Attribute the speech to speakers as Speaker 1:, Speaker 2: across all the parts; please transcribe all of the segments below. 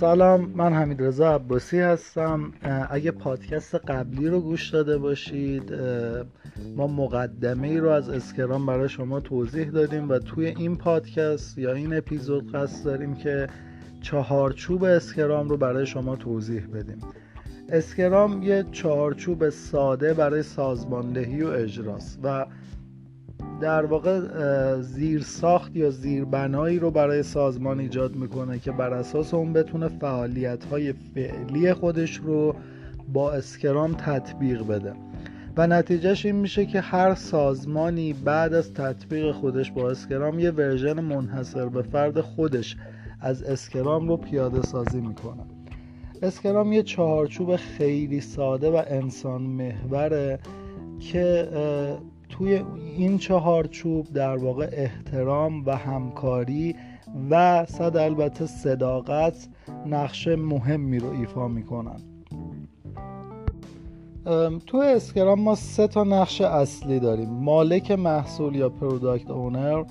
Speaker 1: سلام من حمید رضا عباسی هستم. اگه پادکست قبلی رو گوش داده باشید ما مقدمه ای رو از Scrum برای شما توضیح دادیم و توی این پادکست یا این اپیزود قصد داریم که چهارچوب Scrum رو برای شما توضیح بدیم. Scrum یه چهارچوب ساده برای سازماندهی و اجراست و در واقع زیر ساخت یا زیربنایی رو برای سازمان ایجاد می‌کنه که بر اساس اون بتونه فعالیت های فعلی خودش رو با Scrum تطبیق بده. و نتیجهش این میشه که هر سازمانی بعد از تطبیق خودش با Scrum یه version منحصر به فرد خودش از Scrum رو پیاده سازی می‌کنه. Scrum یه چهارچوب خیلی ساده و انسان محوره که توی این چهارچوب در واقع احترام و همکاری و صد البته صداقت نقش مهمی رو ایفا می‌کنن. تو Scrum ما سه تا نقش اصلی داریم. مالک محصول یا product owner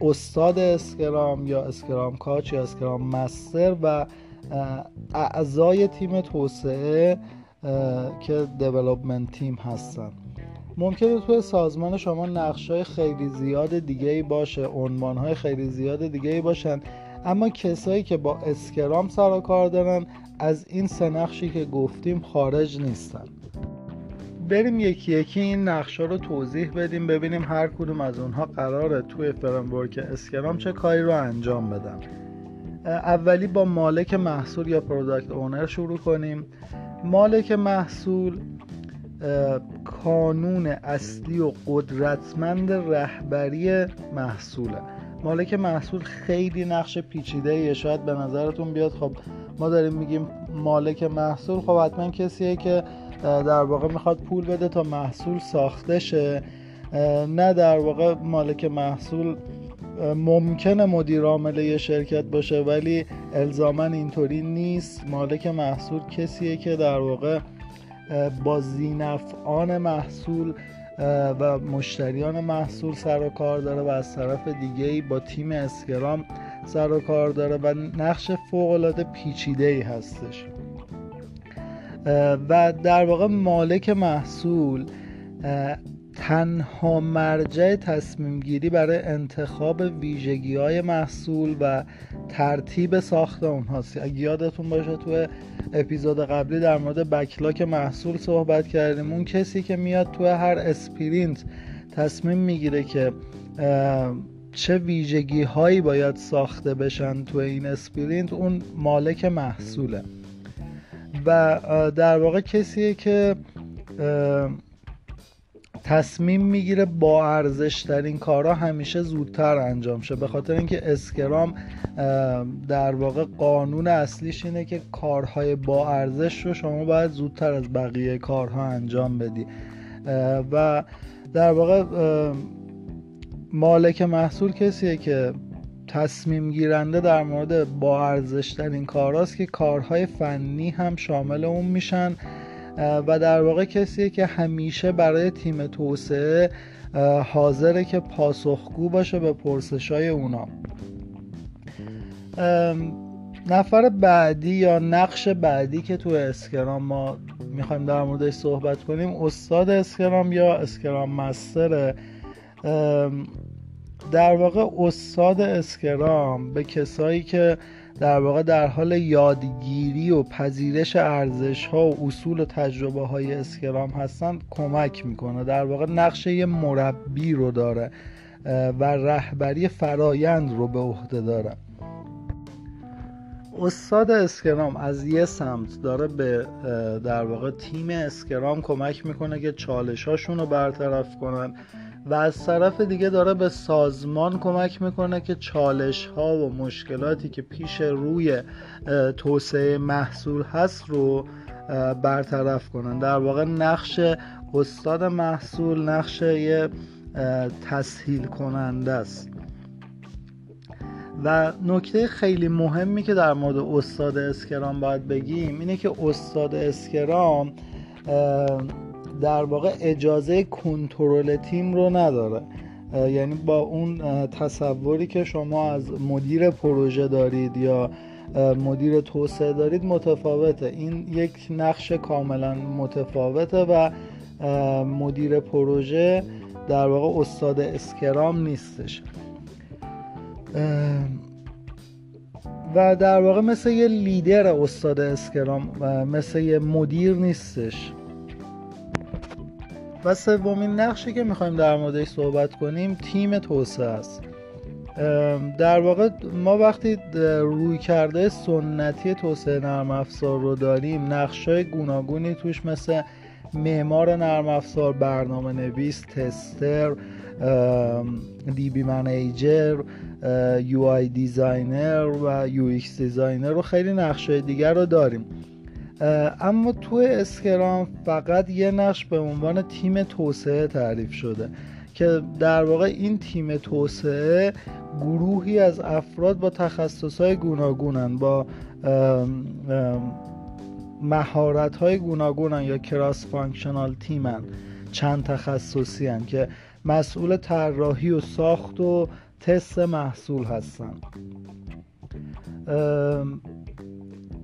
Speaker 1: استاد Scrum یا Scrum coach یا Scrum master و اعضای تیم توسعه که development team هستن. ممکنه توی سازمان شما نقشای خیلی زیاد دیگه ای باشه های خیلی زیاد دیگه ای باشن اما کسایی که با Scrum سر کار دارن از این سه نقشی که گفتیم خارج نیستن. بریم یکی یکی این نقشا رو توضیح بدیم ببینیم هر کدوم از اونها قراره توی framework Scrum چه کاری رو انجام بدن. اولی با مالک محصول یا product owner شروع کنیم. مالک محصول کانون اصلی و قدرتمند رهبری محصوله. مالک محصول خیلی نقش پیچیده شاید به نظرتون بیاد. خب ما داریم میگیم مالک محصول. خب حتما کسیه که در واقع می‌خواد پول بده تا محصول ساخته شه. نه در واقع مالک محصول ممکنه مدیر عامل یه شرکت باشه ولی الزاما اینطوری نیست. مالک محصول کسیه که در واقع با زینفعان محصول و مشتریان محصول سر و کار داره و از طرف دیگه با تیم Scrum سر و کار داره و نقش فوق العاده پیچیده ای هستش و در واقع مالک محصول تنها مرجع تصمیم گیری برای انتخاب ویژگی های محصول و ترتیب ساخت اونهاست. اگه یادتون باشه تو اپیزود قبلی در مورد backlog محصول صحبت کردیم. اون کسی که میاد تو هر sprint تصمیم می‌گیره که چه ویژگی هایی باید ساخته بشن تو این sprint اون مالک محصوله. و در واقع کسیه که تصمیم می‌گیره با ارزش ترین کارها همیشه زودتر انجام شه. به خاطر اینکه Scrum در واقع قانون اصلیش اینه که کارهای با ارزش رو شما باید زودتر از بقیه کارها انجام بدی. و در واقع مالک محصول کسیه که تصمیم گیرنده در مورد با ارزش ترین کارهاست که کارهای فنی هم شامل اون میشن. و در واقع کسیه که همیشه برای تیم توسعه حاضره که پاسخگو باشه به پرسش های اونا نفر بعدی یا نقش بعدی که تو اسکرام ما می‌خوایم در موردش صحبت کنیم استاد Scrum یا Scrum master ه در واقع استاد Scrum به کسایی که در واقع در حال یادگیری و پذیرش ارزش ها و اصول و تجربه های Scrum هستن کمک می‌کنه. در واقع نقش مربی رو داره و رهبری فرایند رو به عهده داره. استاد اسکرام از یه سمت داره به در واقع تیم اسکرام کمک می‌کنه که چالش هاشون رو برطرف کنن. و از طرف دیگه داره به سازمان کمک می‌کنه که چالش ها و مشکلاتی که پیش روی توسعه محصول هست رو برطرف کنن. در واقع نقش استاد محصول نقش یه تسهیل کننده است. و نکته خیلی مهمی که در مورد استاد اسکرام باید بگیم اینه که استاد اسکرام در واقع اجازه کنترل تیم رو نداره. یعنی با اون تصوری که شما از مدیر پروژه دارید یا مدیر توسعه دارید متفاوته. این یک نقش کاملا متفاوته و مدیر پروژه در واقع استاد اسکرام نیستش. و در واقع مثل یه لیدر استاد اسکرام مثل یه مدیر نیستش. و سومین نقشی که می‌خوایم در موردش صحبت کنیم تیم توسعه است. در واقع ما وقتی روی کرده سنتی توسعه نرم افزار رو داریم نقشای گوناگونی توش مثل معمار نرم افزار برنامه نویس tester DB manager UI designer و UX designer و خیلی نقش دیگه رو داریم. اما تو Scrum فقط یه نقش به عنوان تیم توسعه تعریف شده که در واقع این تیم توسعه گروهی از افراد با تخصصهای گوناگونن با مهارت های گوناگونن یا cross functional تیمن چند تخصصی ان که مسئول طراحی و ساخت و تست محصول هستن.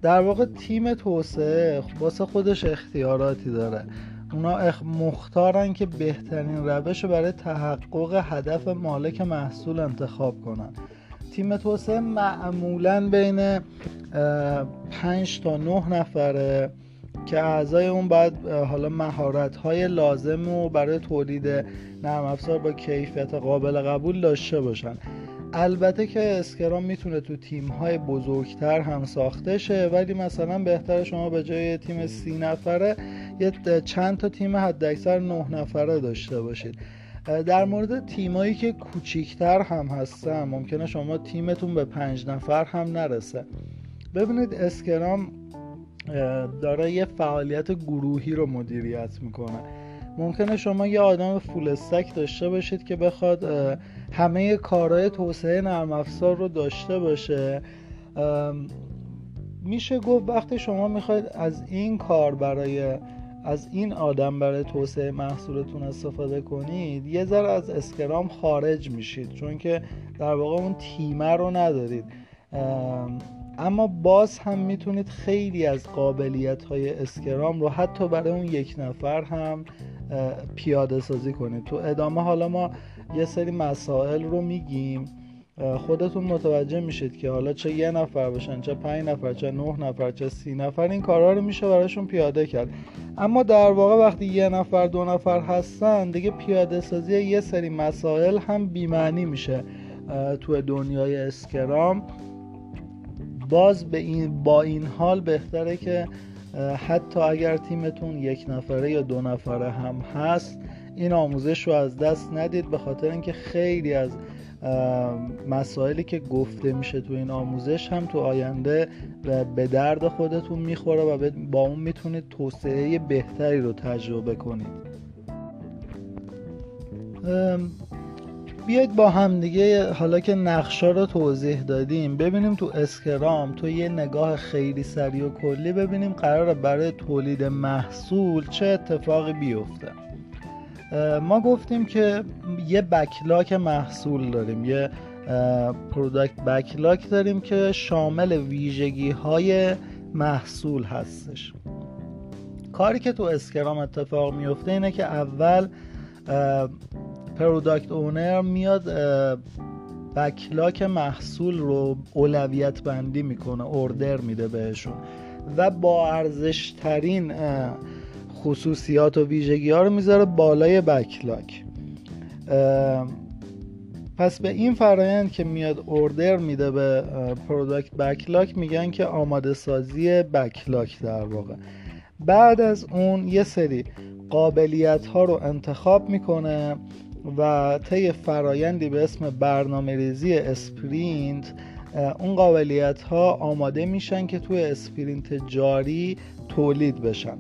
Speaker 1: در واقع تیم توسعه واسه خودش اختیاراتی داره. اونا مختارن که بهترین روش برای تحقق هدف مالک محصول انتخاب کنن. تیم توسعه معمولا بین پنج تا نه نفره که اعضای اون باید حالا مهارت های لازم و برای تولید نرم افزار با کیفیت قابل قبول داشته باشن. البته که اسکرام می‌تونه تو تیم های بزرگتر هم ساخته شه ولی مثلا بهتر شما به جای تیم سی نفره یه چند تا تیم حد اکثر نه نفره داشته باشید. در مورد تیمایی که کوچیکتر هم هستن ممکنه شما تیمتون به پنج نفر هم نرسه. ببینید اسکرام داره یه فعالیت گروهی رو مدیریت می‌کنه. ممکنه شما یه آدم فول استک داشته باشید که بخواد همه کارهای توسعه نرم افزار رو داشته باشه میشه گفت وقتی شما می‌خواید از این کار برای از این آدم برای توسعه محصولتون استفاده کنید یه ذره از اسکرام خارج میشید چون که در واقع اون تیمه رو ندارید. اما باز هم می‌تونید خیلی از قابلیت های اسکرام رو حتی برای اون یک نفر هم پیاده سازی کنید. تو ادامه حالا ما یه سری مسائل رو میگیم. خودتون متوجه میشید که حالا چه یه نفر باشن چه پنج نفر چه نه نفر چه سی نفر این کارها رو میشه براشون پیاده کرد. اما در واقع وقتی یه نفر دو نفر هستن دیگه پیاده سازی یه سری مسائل هم بیمعنی میشه. تو دنیای اسکرام. باز به این با این حال بهتره که حتی اگر تیمتون یک نفره یا دو نفره هم هست این آموزش رو از دست ندید به خاطر اینکه خیلی از مسائلی که گفته میشه تو این آموزش هم تو آینده به درد خودتون می‌خوره و با اون می‌تونید توسعه بهتری رو تجربه کنید. بیاید با هم دیگه حالا که نقشا رو توضیح دادیم ببینیم تو Scrum تو یه نگاه خیلی سریع و کلی ببینیم قراره برای تولید محصول چه اتفاقی بیفته. ما گفتیم که یه backlog محصول داریم یه product backlog داریم که شامل ویژگی های محصول هستش. کاری که تو Scrum اتفاق میفته اینه که اول product owner میاد backlog محصول رو اولویت بندی می‌کنه order میده بهشون. و با ارزش ترین خصوصیات و ویژگی ها رو می‌ذاره بالای backlog پس به این فرایند که میاد order میده به product backlog میگن که آماده سازی backlog در واقع. بعد از اون یه سری قابلیت ها رو انتخاب می‌کنه و طی فرایندی به اسم برنامه ریزی sprint اون قابلیت ها آماده میشن که توی sprint جاری تولید بشن.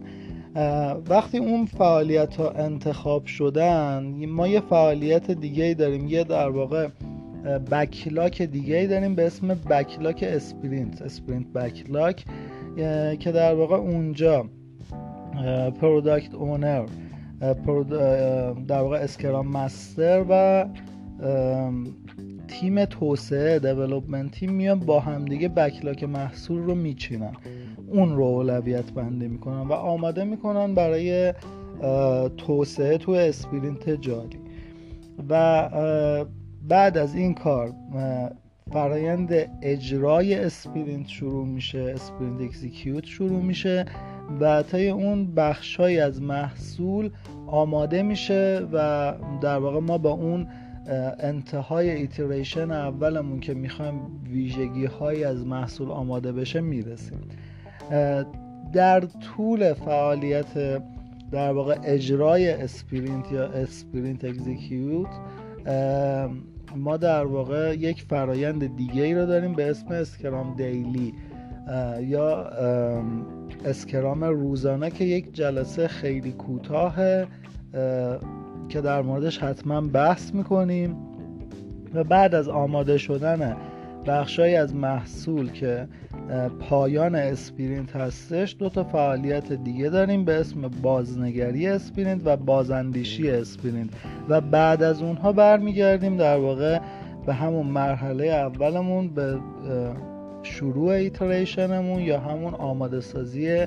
Speaker 1: وقتی اون فعالیت ها انتخاب شدن ما یه فعالیت دیگه داریم یه در واقع backlog دیگه داریم به اسم backlog sprint sprint backlog که در واقع اونجا product owner در واقع Scrum master و تیم توسعه development team میان با همدیگه backlog محصول رو میچینن. اون رو اولویت بندی می‌کنن و آماده می‌کنن برای توسعه تو sprint جاری. و بعد از این کار فرایند اجرای sprint شروع میشه sprint execute شروع میشه و طی اون بخشهایی از محصول آماده میشه و در واقع ما با اون انتهای iteration اولمون که می‌خوایم ویژگی هایی از محصول آماده بشه می‌رسیم. در طول فعالیت در واقع اجرای sprint یا sprint execute ما در واقع یک فرایند دیگه ای رو داریم به اسم Scrum daily یا Scrum روزانه که یک جلسه خیلی کوتاه که در موردش حتما بحث می‌کنیم و بعد از آماده شدن بخشهایی از محصول که پایان sprint هستش دو تا فعالیت دیگه داریم به اسم بازنگری sprint و بازاندیشی sprint. و بعد از اونها برمیگردیم در واقع به همون مرحله اولمون به شروع ایتریشنمون یا همون آماده سازی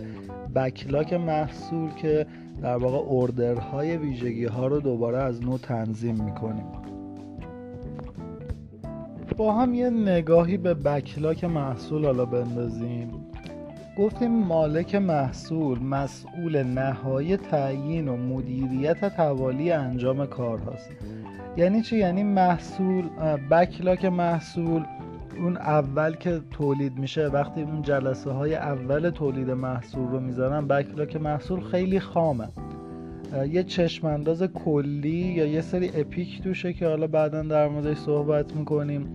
Speaker 1: بکلاک محصول که در واقع اردرهای ویژگی ها رو دوباره از نو تنظیم می‌کنیم. با هم یه نگاهی به بکلاک محصول حالا بندازیم. گفتیم مالک محصول مسئول نهایی تعیین و مدیریت توالی انجام کار هست یعنی چی؟ یعنی محصول بکلاک محصول اون اول که تولید میشه وقتی اون جلسه های اول تولید محصول رو می‌ذارن بکلاک محصول خیلی خامه. یه چشم انداز کلی یا یه سری اپیک توشه که حالا بعدا در موردش صحبت می‌کنیم.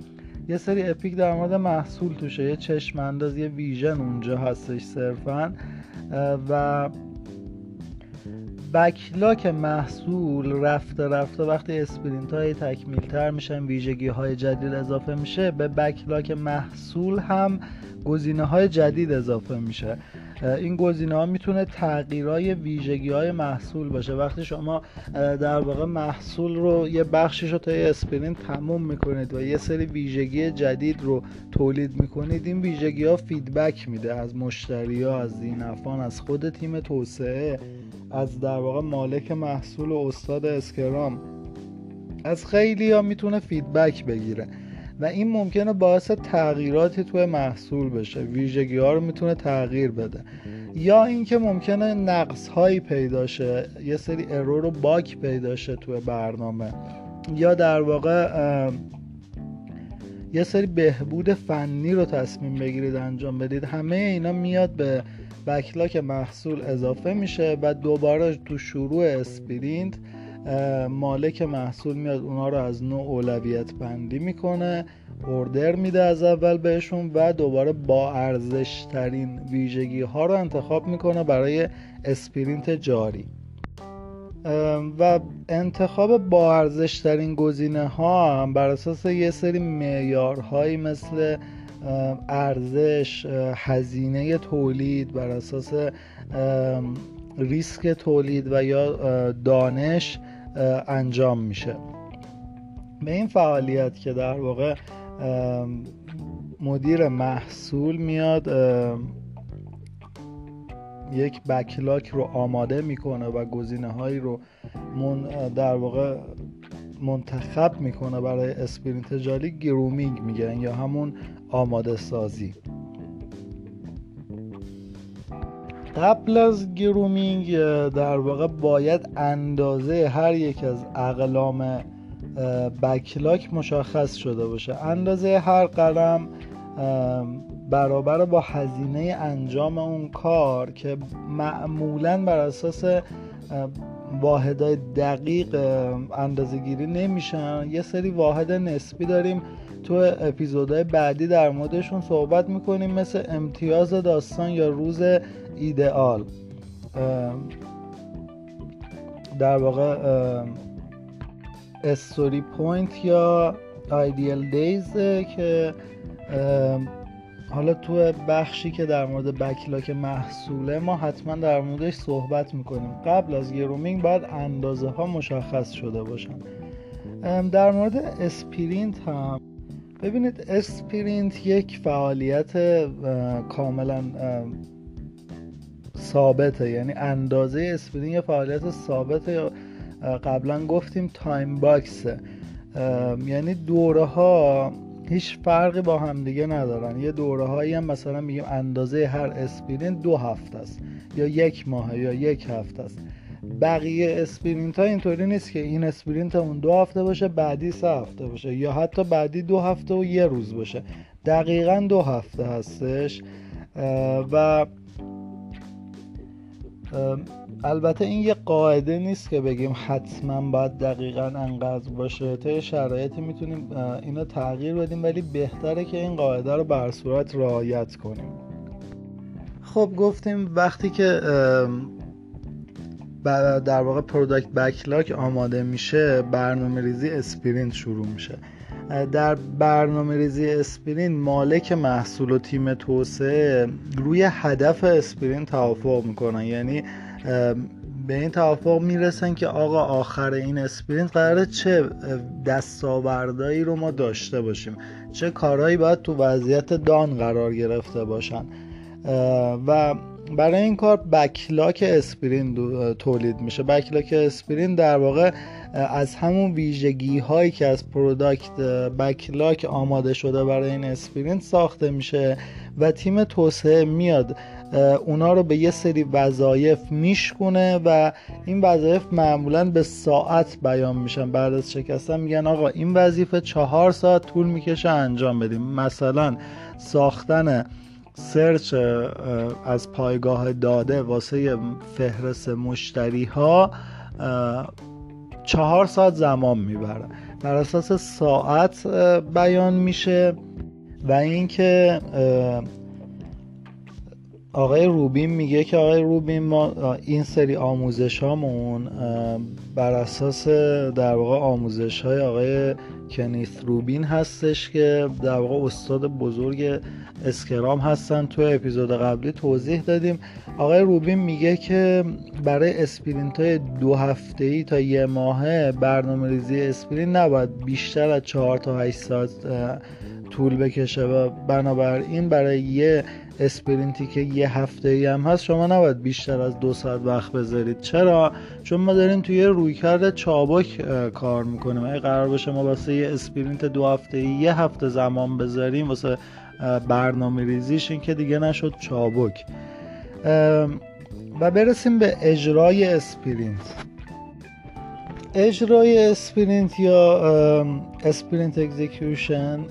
Speaker 1: یه سری اپیک در مورد محصول توشه یه چشم انداز یه ویژن اونجا هستش صرفا. و backlog محصول رفته رفته وقتی sprint های تکمیل تر میشن ویژگی های جدید اضافه میشه به backlog محصول هم گزینه های جدید اضافه میشه. این گزینه ها می‌تونه تغییرای ویژگی های محصول باشه. وقتی شما در واقع محصول رو یه بخشش رو تا یه sprint تموم می‌کنید و یه سری ویژگی جدید رو تولید می‌کنید این ویژگی ها feedback میده از مشتری ها از ذینفعان از خود تیم توسعه. از در واقع مالک محصول و استاد Scrum. از خیلی ها می‌تونه feedback بگیره و این ممکنه باعث تغییراتی توی محصول بشه. ویژگی ها رو می‌تونه تغییر بده. یا اینکه ممکنه نقص هایی پیدا شه یه سری error و bug پیدا شه توی برنامه. یا در واقع یه سری بهبود فنی رو تصمیم بگیرید انجام بدید. همه اینا میاد به backlog محصول اضافه میشه و دوباره تو شروع sprint مالک محصول میاد اونا رو از نو اولویت بندی می‌کنه order میده از اول بهشون و دوباره با ارزش ترین ویژگی ها رو انتخاب می‌کنه برای sprint جاری. و انتخاب با ارزش ترین گزینه ها هم بر اساس یه سری معیارهایی مثل ارزش هزینه تولید بر اساس ریسک تولید و یا دانش انجام میشه. به این فعالیت که در واقع مدیر محصول میاد یک backlog رو آماده می‌کنه و گزینه هایی رو در واقع منتخب می‌کنه برای sprint جاری grooming میگن یا همون آماده سازی قبل از گرومینگ در واقع باید اندازه هر یک از اقلام بکلاک مشخص شده باشه. اندازه هر قلم برابر با هزینه انجام اون کار که معمولا بر اساس واحدهای دقیق اندازه گیری نمیشن. یه سری واحد نسبی داریم تو اپیزودهای بعدی در موردشون صحبت می‌کنیم مثل امتیاز داستان یا روز ایدئال. در واقع story point یا ideal days که حالا تو بخشی که در مورد backlog محصوله ما حتما در موردش صحبت می‌کنیم. قبل از grooming باید اندازه ها مشخص شده باشن. در مورد sprint هم ببینید sprint یک فعالیت کاملا ثابته. یعنی اندازه sprint یه فعالیت ثابته. قبلا گفتیم time box ه یعنی دوره ها هیچ فرقی با همدیگه ندارن. یه دوره هایی هم مثلا میگیم اندازه هر sprint دو هفته است یا یک ماه یا یک هفته است. بقیه sprint ها اینطوری نیست که این sprint اون دو هفته باشه بعدی سه هفته باشه یا حتی بعدی دو هفته و یه روز باشه. دقیقا دو هفته هستش. و البته این یه قاعده نیست که بگیم حتما باید دقیقا انقدر باشه. تا شرایطی می‌تونیم اینو تغییر بدیم ولی بهتره که این قاعده رو به هر صورت رعایت کنیم. خب گفتیم وقتی که در واقع product backlog آماده میشه برنامه ریزی sprint شروع میشه. در برنامه ریزی sprint مالک محصول و تیم توسعه روی هدف sprint توافق می‌کنن. یعنی به این توافق می‌رسن که آقا آخر این sprint قراره چه دستاوردهایی رو ما داشته باشیم؟ چه کارهایی باید تو وضعیت done قرار گرفته باشن؟ و برای این کار backlog اسپرینت تولید میشه. backlog sprint در واقع از همون ویژگی هایی که از product backlog آماده شده برای این sprint ساخته میشه و تیم توسعه میاد. اونا رو به یه سری وظایف میشکونه و این وظایف معمولا به ساعت بیان میشن. بعد از شکستن میگن آقا این وظیفه چهار ساعت طول می‌کشه انجام بدیم. مثلا ساختن سرچ از پایگاه داده واسه فهرست مشتری ها چهار ساعت زمان می‌بره. بر اساس ساعت بیان میشه و اینکه آقای روبین میگه که آقای روبین ما این سری آموزش هامون بر اساس در واقع آموزش های آقای کنت روبین هستش که در واقع استاد بزرگ Scrum هستن. تو اپیزود قبلی توضیح دادیم. آقای روبین میگه که برای sprint های دو هفته ای تا یه ماهه برنامه ریزی sprint نباید بیشتر از 4 تا 8 ساعت طول بکشه و بنابراین برای یه sprint ی که یه هفته ای هم هست شما نباید بیشتر از دو ساعت وقت بذارید. چرا؟ چون ما داریم توی رویکرد چابک کار می‌کنیم. اگه قرار باشه ما واسه یه sprint دو هفته ای یه هفته زمان بذاریم واسه برنامه ریزیش این که دیگه نشد چابک. و برسیم به اجرای sprint. اجرای sprint یا sprint execution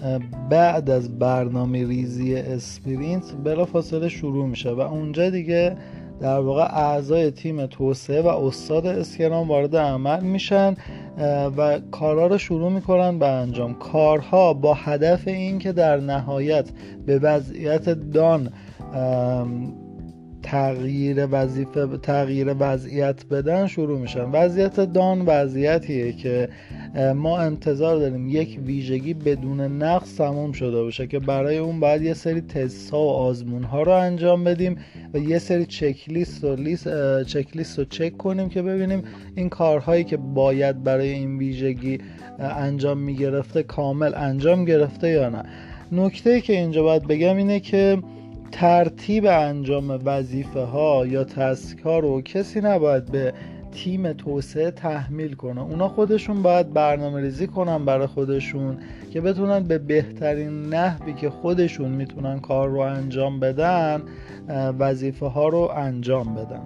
Speaker 1: بعد از برنامه ریزی sprint بلافاصله شروع میشه و اونجا دیگه در واقع اعضای تیم توسعه و استاد اسکرام وارد عمل میشن و کارها رو شروع می‌کنن به انجام. کارها با هدف این که در نهایت به وضعیت دان تغییر وظیفه تغییر وضعیت بدن شروع میشن. وضعیت دان وضعیتیه که ما انتظار داریم یک ویژگی بدون نقص تموم شده باشه که برای اون باید یه سری تست ها و آزمون ها رو انجام بدیم و یه سری چک لیست و لیست چک لیست رو چک کنیم که ببینیم این کارهایی که باید برای این ویژگی انجام می‌گرفته کامل انجام گرفته یا نه. نکته که اینجا باید بگم اینه که ترتیب انجام وظیفه ها یا تسک ها رو کسی نباید به تیم توسعه تحمیل کنه. اونا خودشون باید برنامه ریزی کنن برای خودشون که بتونن به بهترین نحوی که خودشون می‌تونن کار رو انجام بدن وظیفه ها رو انجام بدن.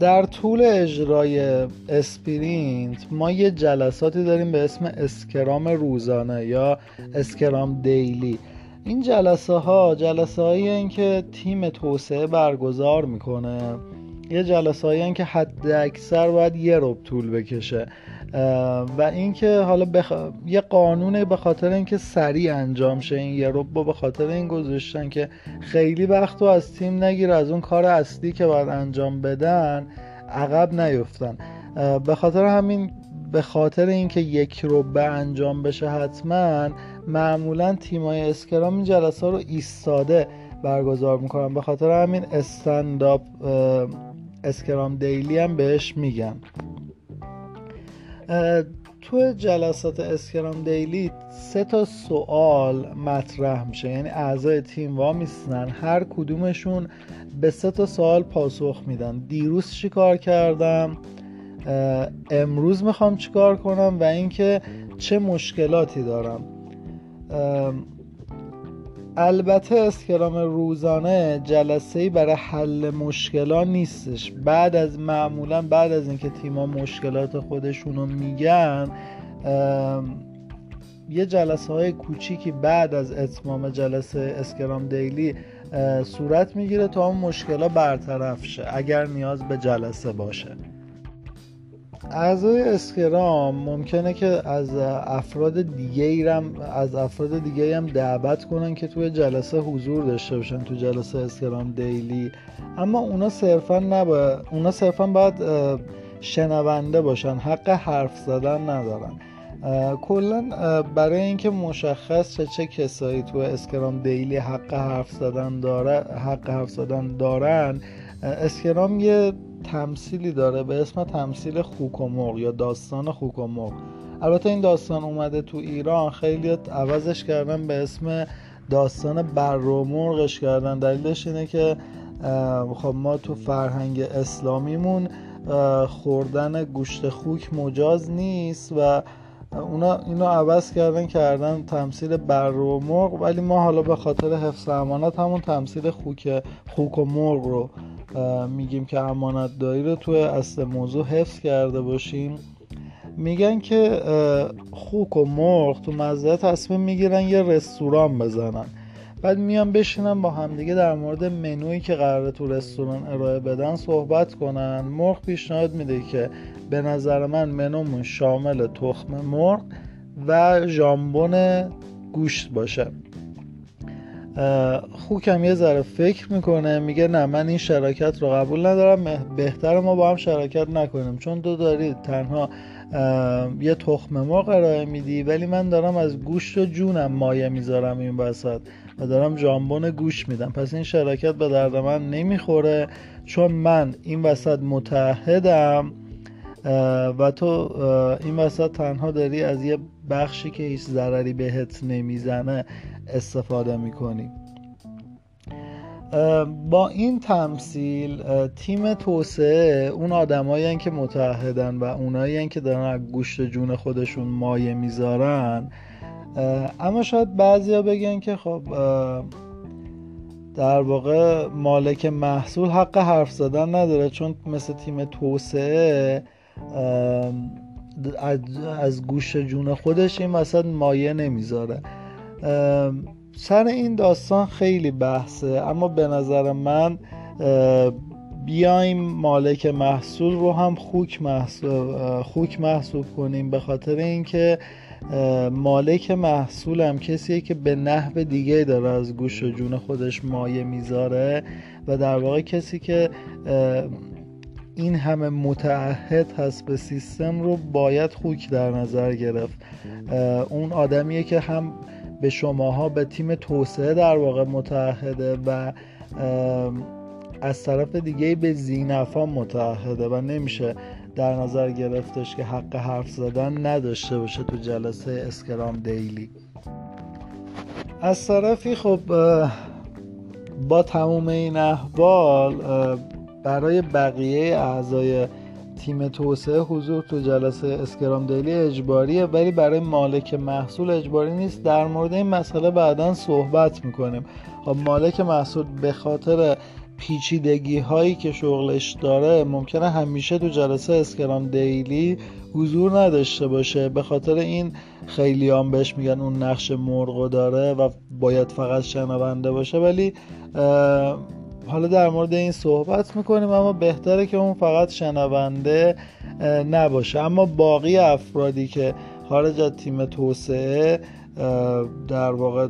Speaker 1: در طول اجرای sprint ما یه جلساتی داریم به اسم Scrum روزانه یا Scrum daily. این جلسه ها جلسه هایی که تیم توسعه برگزار می‌کنه. یه جلسه هایی که حد اکثر باید یه رب طول بکشه. و اینکه حالا بخ... یه قانونه به خاطر اینکه سریع انجام شه این یه رب به خاطر این گذاشتن که خیلی وقت رو از تیم نگیره از اون کار اصلی که باید انجام بدن عقب نیفتن. به خاطر همین به خاطر اینکه یه ربعه انجام بشه حتما معمولا تیمای Scrum این جلسه رو ایستاده برگزار می‌کنن. به خاطر همین stand-up Scrum daily هم بهش میگن. تو جلسات Scrum daily سه تا سوال مطرح میشه. یعنی اعضای تیم وا میستن هر کدومشون به سه تا سوال پاسخ میدن. دیروز چی کار کردم؟ امروز می‌خوام چیکار کنم؟ و اینکه چه مشکلاتی دارم؟ البته اسکرام روزانه جلسه برای حل مشکلات نیستش. بعد از معمولا بعد از اینکه تیما مشکلات خودشون رو میگن یه جلسه های کوچیکی بعد از اتمام جلسه اسکرام دیلی صورت می‌گیره تا اون مشکلات برطرف شه اگر نیاز به جلسه باشه. اعضای Scrum ممکنه که از افراد دیگه هم از افراد دیگه هم دعوت کنن که توی جلسه حضور داشته باشن تو جلسه Scrum Daily. اما اونا صرفا نباید اونا صرفا باید شنونده باشن حق حرف زدن ندارن. کلا برای اینکه مشخص چه چه کسایی تو Scrum Daily حق حرف زدن داره حق حرف زدن دارن اسکرام یه تمثیلی داره به اسم تمثیل خوک و مرغ یا داستان خوک و مرغ. البته این داستان اومده تو ایران خیلی عوضش کردن به اسم داستان بر و مرغش کردن. دلیلش اینه که خب ما تو فرهنگ اسلامیمون خوردن گوشت خوک مجاز نیست و اونا اینو عوض کردن کردن تمثیل بر و مرغ. ولی ما حالا به خاطر حفظ امانت همون تمثیل خوک خوک و مرغ رو میگیم که امانت داری رو توی اصل موضوع حفظ کرده باشیم. میگن که خوک و مرغ تو مزرعه تصمیم می‌گیرن یه رستوران بزنن. بعد میان بشینن با همدیگه در مورد منویی که قراره تو رستوران ارائه بدن صحبت کنن. مرغ پیشنهاد میده که به نظر من منومون شامل تخم مرغ و ژامبون گوشت باشه. خوکم یه ذره فکر می‌کنه میگه نه من این شراکت رو قبول ندارم بهتر ما با هم شراکت نکنیم. چون تو داری تنها یه تخم مرغ ارائه میدی ولی من دارم از گوشت و جونم مایه می‌ذارم این وسط و دارم جامبون گوش میدم. پس این شراکت به درد من نمی‌خوره. چون من این وسط متحدم و تو این وسط تنها داری از یه بخشی که هیچ ضرری بهت نمی‌زنه. استفاده می‌کنی. با این تمثیل تیم توسعه اون آدمایی که متحدن و اونایی که دارن از گوشت جون خودشون مایه می‌ذارن. اما شاید بعضیا بگن که خب در واقع مالک محصول حق حرف زدن نداره چون مثل تیم توسعه از گوش جون خودش این وسط مایه نمی‌ذاره. سر این داستان خیلی بحثه اما به نظر من بیایم مالک محصول رو هم خوک محسوب, خوک محسوب کنیم به خاطر اینکه مالک محصول هم کسیه که به نحو دیگه داره از گوش و جون خودش مایه می‌ذاره و در واقع کسی که این همه متعهد هست به سیستم رو باید خوک در نظر گرفت. اون آدمیه که هم به شماها به تیم توسعه در واقع متعهده و از طرف دیگه به زینفا متعهده و نمیشه در نظر گرفتش که حق حرف زدن نداشته باشه تو جلسه اسکرام دیلی. از طرفی خب با تموم این احوال برای بقیه اعضای تیم توسعه حضور تو جلسه اسکرام دیلی اجباریه ولی برای مالک محصول اجباری نیست. در مورد این مسئله بعدا صحبت می‌کنیم. خب مالک محصول به خاطر پیچیدگی هایی که شغلش داره ممکنه همیشه تو جلسه اسکرام دیلی حضور نداشته باشه. به خاطر این خیلی هم بهش میگن اون نقش مرغو داره و باید فقط شنونده باشه. ولی حالا در مورد این صحبت می‌کنیم اما بهتره که اون فقط شنونده نباشه. اما باقی افرادی که خارج از تیم توسعه در واقع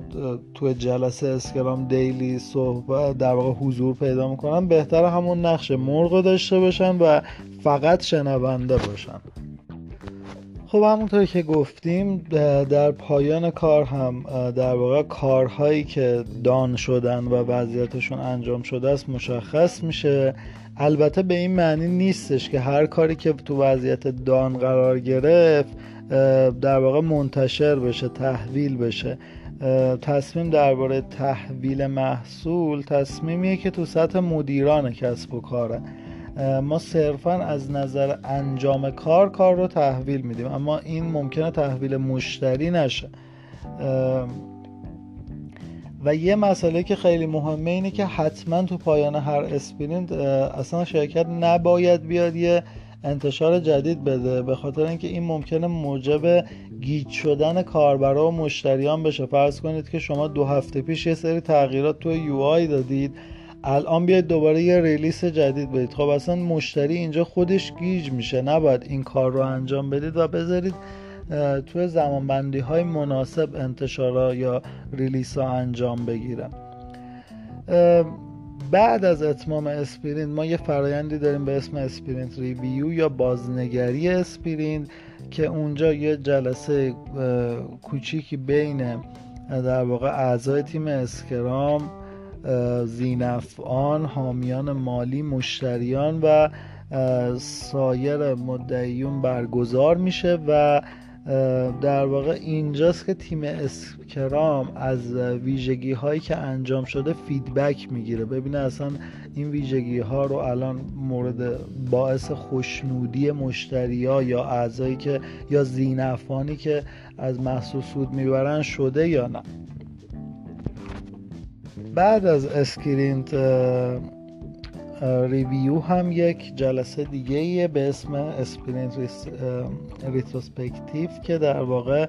Speaker 1: تو جلسه اسکرام دیلی صحبت در واقع حضور پیدا می‌کنن بهتر همون نقش مرغ داشته باشن و فقط شنونده باشن. خب همونطور که گفتیم در پایان کار هم در واقع کارهایی که دان شدن و وضعیتشون انجام شده است مشخص میشه. البته به این معنی نیستش که هر کاری که تو وضعیت دان قرار گرفت در واقع منتشر بشه تحویل بشه. تصمیم درباره تحویل محصول تصمیمیه که تو سطح مدیران کسب و کاره. ما صرفا از نظر انجام کار کار رو تحویل میدیم. اما این ممکنه تحویل مشتری نشه. و یه مسئله که خیلی مهمه اینه که حتما تو پایان هر Sprint اصلا شرکت نباید بیاد یه انتشار جدید بده به خاطر اینکه این ممکنه موجب گیج شدن کاربرا و مشتریان بشه. فرض کنید که شما دو هفته پیش یه سری تغییرات تو UI دادید. الان بیاید دوباره یه release جدید بدید. خب اصلا مشتری اینجا خودش گیج میشه. نباید این کار رو انجام بدید و بذارید توی زمانبندی های مناسب انتشارا یا release ها انجام بگیرن. بعد از اتمام Sprint ما یه فرایندی داریم به اسم Sprint Review یا بازنگری Sprint که اونجا یه جلسه کوچیکی بین در واقع اعضای تیم Scrum ذینفعان حامیان مالی مشتریان و سایر مدعوین برگزار میشه و در واقع اینجاست که تیم Scrum از ویژگی هایی که انجام شده feedback می‌گیره. ببینه اصلا این ویژگی ها رو الان مورد باعث خوشنودی مشتری ها یا اعضایی که یا ذینفعانی که از محصول سود می‌برن شده یا نه. بعد از Sprint Review هم یک جلسه دیگه به اسم Sprint Retrospective که در واقع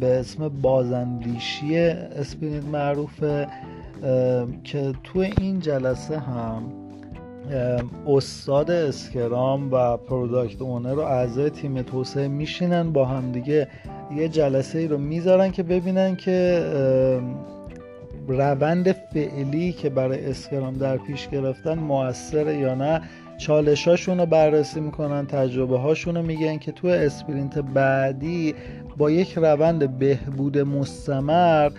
Speaker 1: به اسم بازاندیشی Sprint معروفه که تو این جلسه هم استاد Scrum و Product Owner و اعضای تیم توسعه میشینن با همدیگه یه جلسه ای رو می‌ذارن که ببینن که روند فعلی که برای Scrum در پیش گرفتن موثر یا نه چالشاشون رو بررسی می‌کنن تجربه هاشون رو میگن که تو Sprint بعدی با یک روند بهبود مستمر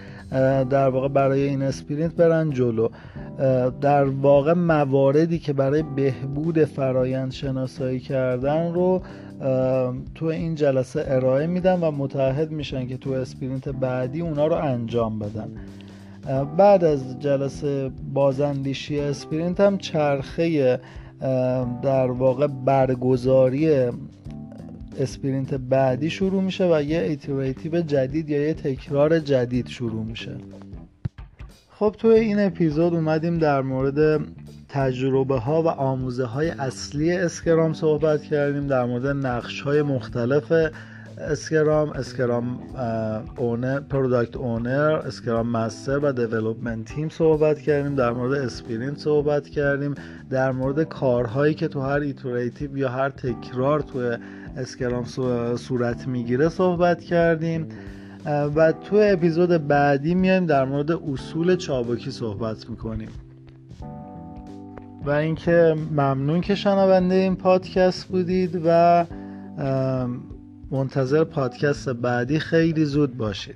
Speaker 1: در واقع برای این Sprint برن جلو. در واقع مواردی که برای بهبود فرایند شناسایی کردن رو تو این جلسه ارائه میدن و متحد میشن که تو Sprint بعدی اونا رو انجام بدن. بعد از جلسه بازاندیشی Sprint هم چرخه در واقع برگزاری Sprint بعدی شروع میشه و یه iterative جدید یا یه تکرار جدید شروع میشه. خب توی این اپیزود اومدیم در مورد تجربه ها و آموزه های اصلی Scrum صحبت کردیم در مورد نقش های مختلف Scrum Scrum Owner Product Owner Scrum Master و Development Team صحبت کردیم در مورد Sprint صحبت کردیم در مورد کارهایی که تو هر iterative یا هر تکرار تو Scrum صورت می‌گیره صحبت کردیم. و تو اپیزود بعدی میایم در مورد اصول چابکی صحبت می‌کنیم. و اینکه ممنون که شنونده این پادکست بودید و منتظر پادکست بعدی خیلی زود باشید.